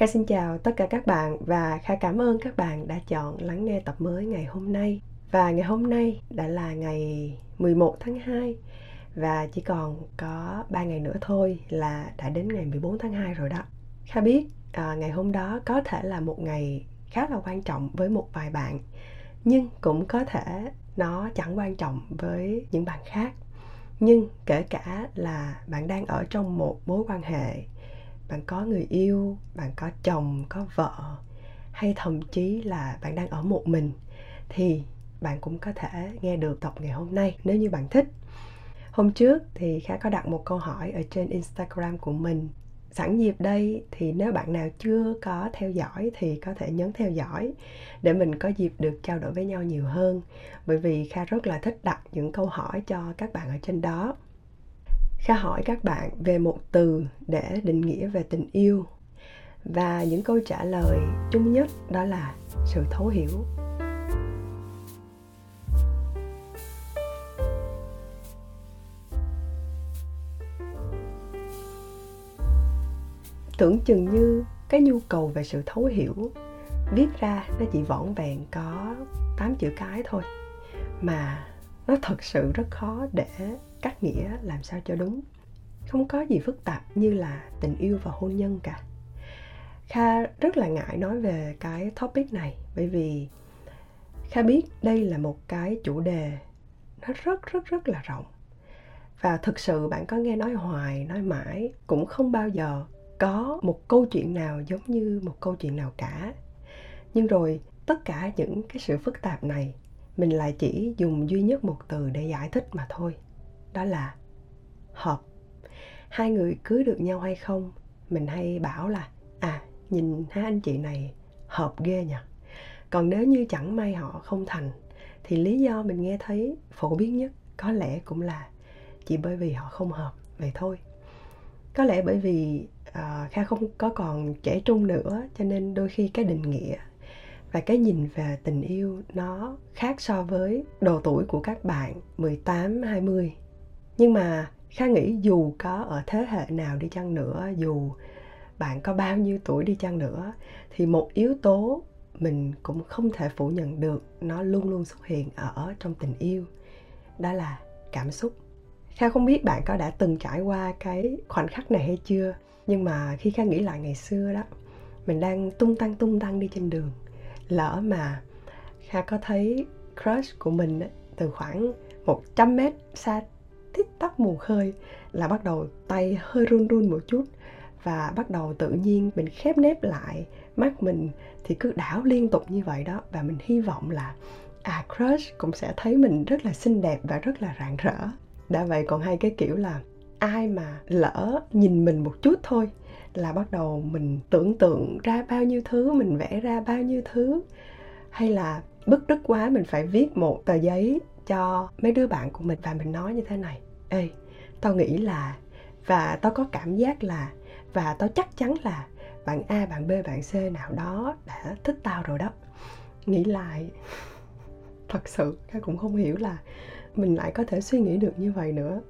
Kha xin chào tất cả các bạn và Kha cảm ơn các bạn đã chọn lắng nghe tập mới ngày hôm nay. Và ngày hôm nay đã là ngày 11 tháng 2 và chỉ còn có 3 ngày nữa thôi là đã đến ngày 14 tháng 2 rồi đó. Kha biết à, ngày hôm đó có thể là một ngày khá là quan trọng với một vài bạn nhưng cũng có thể nó chẳng quan trọng với những bạn khác nhưng kể cả là bạn đang ở trong một mối quan hệ bạn có người yêu, bạn có chồng, có vợ, hay thậm chí là bạn đang ở một mình, thì bạn cũng có thể nghe được tập ngày hôm nay nếu như bạn thích. Hôm trước thì khá có đặt một câu hỏi ở trên instagram của mình. Sẵn dịp đây thì nếu bạn nào chưa có theo dõi thì có thể nhấn theo dõi để mình có dịp được trao đổi với nhau nhiều hơn. Bởi vì kha rất là thích đặt những câu hỏi cho các bạn ở trên đó kha hỏi các bạn về một từ để định nghĩa về tình yêu. Và những câu trả lời chung nhất đó là sự thấu hiểu. Tưởng chừng như cái nhu cầu về sự thấu hiểu viết ra nó chỉ vỏn vẹn có 8 chữ cái thôi, mà nó thật sự rất khó để cắt nghĩa làm sao cho đúng. Không có gì phức tạp như là tình yêu và hôn nhân cả. Kha rất là ngại nói về cái topic này, bởi vì kha biết đây là một cái chủ đề nó rất rất rất là rộng. Và thực sự bạn có nghe nói hoài, nói mãi, cũng không bao giờ có một câu chuyện nào giống như một câu chuyện nào cả. Nhưng rồi, tất cả những cái sự phức tạp này, mình lại chỉ dùng duy nhất một từ để giải thích mà thôi đó là hợp hai người cưới được nhau hay không mình hay bảo là à nhìn hai anh chị này hợp ghê nhỉ. Còn nếu như chẳng may họ không thành thì lý do mình nghe thấy phổ biến nhất có lẽ cũng là chỉ bởi vì họ không hợp vậy thôi. Có lẽ bởi vì uh, kha không có còn trẻ trung nữa cho nên đôi khi cái định nghĩa và cái nhìn về tình yêu nó khác so với độ tuổi của các bạn 18, 20. Nhưng mà Kha nghĩ dù có ở thế hệ nào đi chăng nữa, dù bạn có bao nhiêu tuổi đi chăng nữa thì một yếu tố mình cũng không thể phủ nhận được nó luôn luôn xuất hiện ở trong tình yêu đó là cảm xúc. Kha không biết bạn có đã từng trải qua cái khoảnh khắc này hay chưa nhưng mà khi kha nghĩ lại ngày xưa đó mình đang tung tăng tung tăng đi trên đường. Lỡ mà kha có thấy crush của mình từ khoảng 100 mét xa tít tắp mù khơi là bắt đầu tay hơi run run một chút và bắt đầu tự nhiên mình khép nép lại mắt mình thì cứ đảo liên tục như vậy đó. Và mình hy vọng là à crush cũng sẽ thấy mình rất là xinh đẹp và rất là rạng rỡ. Đã vậy còn hai cái kiểu là ai mà lỡ nhìn mình một chút thôi là bắt đầu mình tưởng tượng ra bao nhiêu thứ, mình vẽ ra bao nhiêu thứ. Hay là bức rứt quá mình phải viết một tờ giấy cho mấy đứa bạn của mình và mình nói như thế này. Ê, tao nghĩ là, và tao có cảm giác là, và tao chắc chắn là bạn a, bạn b, bạn c nào đó đã thích tao rồi đó. Nghĩ lại, thật sự cái cũng không hiểu là mình lại có thể suy nghĩ được như vậy nữa.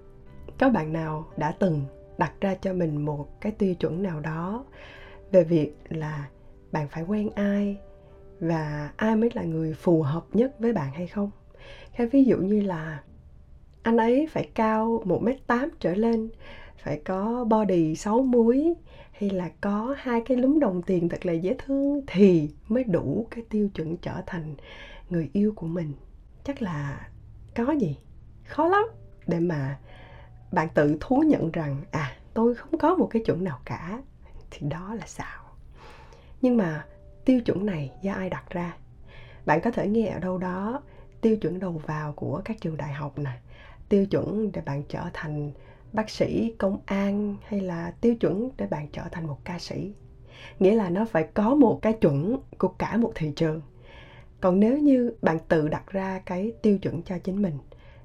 Có bạn nào đã từng đặt ra cho mình một cái tiêu chuẩn nào đó về việc là bạn phải quen ai và ai mới là người phù hợp nhất với bạn hay không? Cái ví dụ như là anh ấy phải cao 1m8 trở lên, phải có body 6 múi, hay là có hai cái lúm đồng tiền thật là dễ thương thì mới đủ cái tiêu chuẩn trở thành người yêu của mình. Chắc là có gì khó lắm. Để mà bạn tự thú nhận rằng à tôi không có một cái chuẩn nào cả, thì đó là xạo. Nhưng mà tiêu chuẩn này do ai đặt ra? Bạn có thể nghe ở đâu đó tiêu chuẩn đầu vào của các trường đại học nè. Tiêu chuẩn để bạn trở thành bác sĩ, công an, hay là tiêu chuẩn để bạn trở thành một ca sĩ. Nghĩa là nó phải có một cái chuẩn của cả một thị trường. Còn nếu như bạn tự đặt ra cái tiêu chuẩn cho chính mình,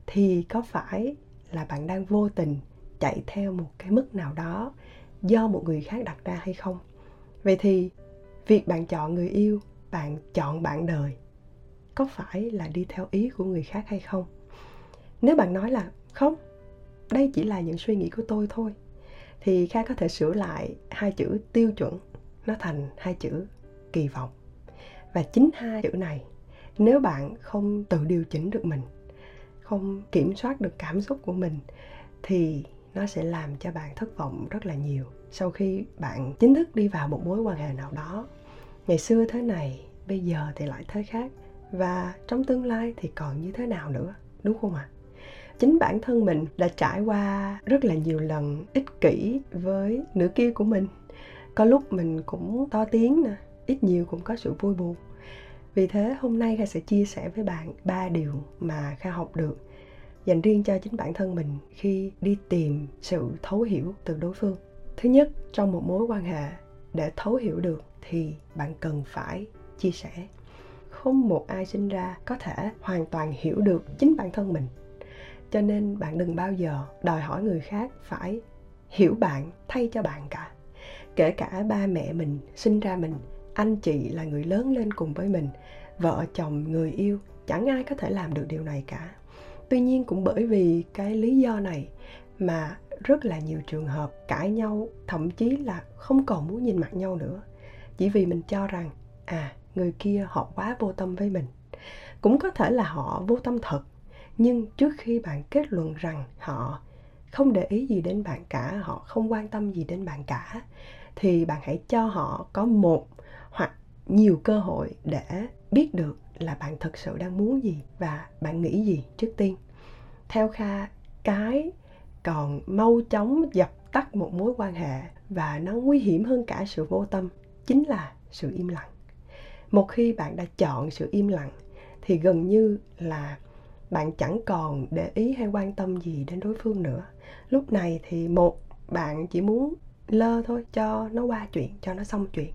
thì có phải là bạn đang vô tình chạy theo một cái mức nào đó do một người khác đặt ra hay không? Vậy thì việc bạn chọn người yêu, bạn chọn bạn đời có phải là đi theo ý của người khác hay không? Nếu bạn nói là không, đây chỉ là những suy nghĩ của tôi thôi, thì kha có thể sửa lại hai chữ tiêu chuẩn, nó thành hai chữ kỳ vọng. Và chính hai chữ này, nếu bạn không tự điều chỉnh được mình, không kiểm soát được cảm xúc của mình, thì nó sẽ làm cho bạn thất vọng rất là nhiều sau khi bạn chính thức đi vào một mối quan hệ nào đó. Ngày xưa thế này, bây giờ thì lại thế khác và trong tương lai thì còn như thế nào nữa, đúng không ạ? À? chính bản thân mình đã trải qua rất là nhiều lần ích kỷ với nửa kia của mình. Có lúc mình cũng to tiếng nè, ít nhiều cũng có sự vui buồn. Vì thế hôm nay kha sẽ chia sẻ với bạn ba điều mà kha học được dành riêng cho chính bản thân mình khi đi tìm sự thấu hiểu từ đối phương. Thứ nhất, trong một mối quan hệ để thấu hiểu được thì bạn cần phải chia sẻ không một ai sinh ra có thể hoàn toàn hiểu được chính bản thân mình. Cho nên bạn đừng bao giờ đòi hỏi người khác phải hiểu bạn, thay cho bạn cả. Kể cả ba mẹ mình sinh ra mình, anh chị là người lớn lên cùng với mình, vợ, chồng, người yêu, chẳng ai có thể làm được điều này cả. Tuy nhiên cũng bởi vì cái lý do này mà rất là nhiều trường hợp cãi nhau, thậm chí là không còn muốn nhìn mặt nhau nữa. Chỉ vì mình cho rằng à người kia họ quá vô tâm với mình. Cũng có thể là họ vô tâm thật, nhưng trước khi bạn kết luận rằng họ không để ý gì đến bạn cả, họ không quan tâm gì đến bạn cả, thì bạn hãy cho họ có một hoặc nhiều cơ hội để biết được là bạn thật sự đang muốn gì và bạn nghĩ gì trước tiên. Theo kha, cái còn mau chóng dập tắt một mối quan hệ và nó nguy hiểm hơn cả sự vô tâm, chính là sự im lặng một khi bạn đã chọn sự im lặng, thì gần như là bạn chẳng còn để ý hay quan tâm gì đến đối phương nữa. Lúc này thì một, bạn chỉ muốn lơ thôi, cho nó qua chuyện, cho nó xong chuyện.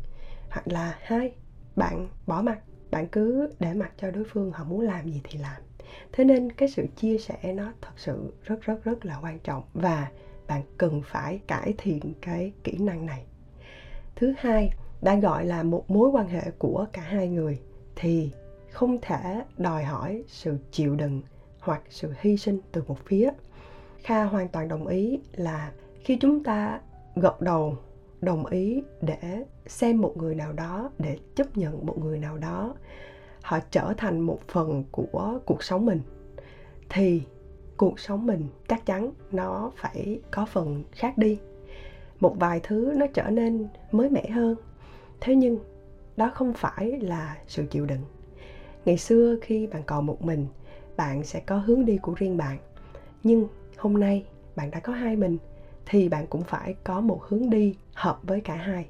Hoặc là hai, bạn bỏ mặt, bạn cứ để mặc cho đối phương họ muốn làm gì thì làm. Thế nên cái sự chia sẻ nó thật sự rất rất rất là quan trọng và bạn cần phải cải thiện cái kỹ năng này. Thứ hai đang gọi là một mối quan hệ của cả hai người, thì không thể đòi hỏi sự chịu đựng hoặc sự hy sinh từ một phía. Kha hoàn toàn đồng ý là khi chúng ta gật đầu, đồng ý để xem một người nào đó, để chấp nhận một người nào đó, họ trở thành một phần của cuộc sống mình, thì cuộc sống mình chắc chắn nó phải có phần khác đi. Một vài thứ nó trở nên mới mẻ hơn thế nhưng, đó không phải là sự chịu đựng. Ngày xưa khi bạn còn một mình, bạn sẽ có hướng đi của riêng bạn. Nhưng hôm nay bạn đã có hai mình, thì bạn cũng phải có một hướng đi hợp với cả hai.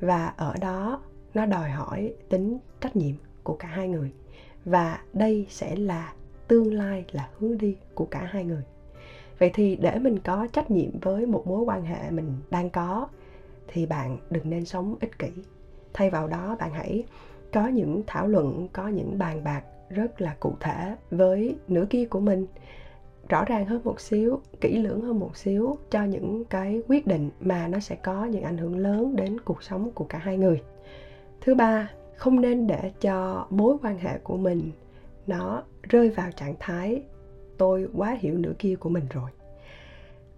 Và ở đó, nó đòi hỏi tính trách nhiệm của cả hai người. Và đây sẽ là tương lai, là hướng đi của cả hai người. Vậy thì để mình có trách nhiệm với một mối quan hệ mình đang có, thì bạn đừng nên sống ích kỷ thay vào đó, bạn hãy có những thảo luận, có những bàn bạc rất là cụ thể với nửa kia của mình. Rõ ràng hơn một xíu, kỹ lưỡng hơn một xíu cho những cái quyết định mà nó sẽ có những ảnh hưởng lớn đến cuộc sống của cả hai người. Thứ ba, không nên để cho mối quan hệ của mình nó rơi vào trạng thái tôi quá hiểu nửa kia của mình rồi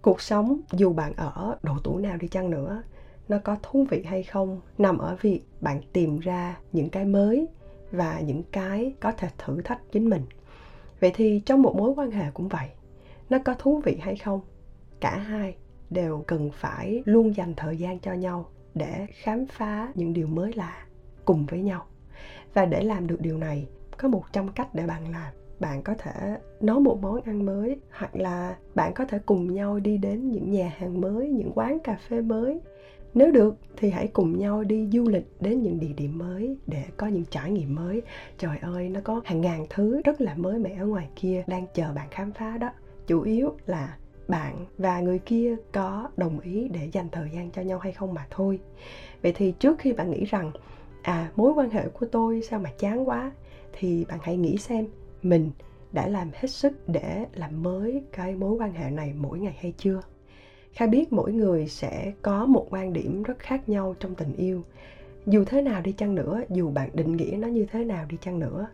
cuộc sống dù bạn ở độ tuổi nào đi chăng nữa nó có thú vị hay không nằm ở việc bạn tìm ra những cái mới và những cái có thể thử thách chính mình. Vậy thì trong một mối quan hệ cũng vậy, nó có thú vị hay không? Cả hai đều cần phải luôn dành thời gian cho nhau để khám phá những điều mới lạ cùng với nhau. Và để làm được điều này, có 100 cách để bạn làm. Bạn có thể nấu một món ăn mới, hoặc là bạn có thể cùng nhau đi đến những nhà hàng mới, những quán cà phê mới nếu được, thì hãy cùng nhau đi du lịch đến những địa điểm mới để có những trải nghiệm mới. Trời ơi, nó có hàng ngàn thứ rất là mới mẻ ở ngoài kia đang chờ bạn khám phá đó. Chủ yếu là bạn và người kia có đồng ý để dành thời gian cho nhau hay không mà thôi. Vậy thì trước khi bạn nghĩ rằng à mối quan hệ của tôi sao mà chán quá, thì bạn hãy nghĩ xem mình đã làm hết sức để làm mới cái mối quan hệ này mỗi ngày hay chưa? Kha biết mỗi người sẽ có một quan điểm rất khác nhau trong tình yêu. Dù thế nào đi chăng nữa, dù bạn định nghĩa nó như thế nào đi chăng nữa,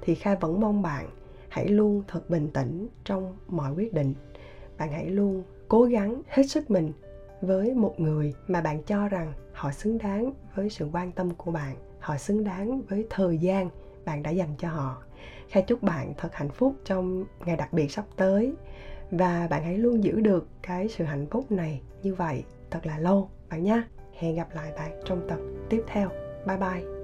thì kha vẫn mong bạn hãy luôn thật bình tĩnh trong mọi quyết định. Bạn hãy luôn cố gắng hết sức mình với một người mà bạn cho rằng họ xứng đáng với sự quan tâm của bạn, họ xứng đáng với thời gian bạn đã dành cho họ. Khai chúc bạn thật hạnh phúc trong ngày đặc biệt sắp tới và bạn hãy luôn giữ được cái sự hạnh phúc này như vậy thật là lâu bạn nhé hẹn gặp lại bạn trong tập tiếp theo. Bye bye.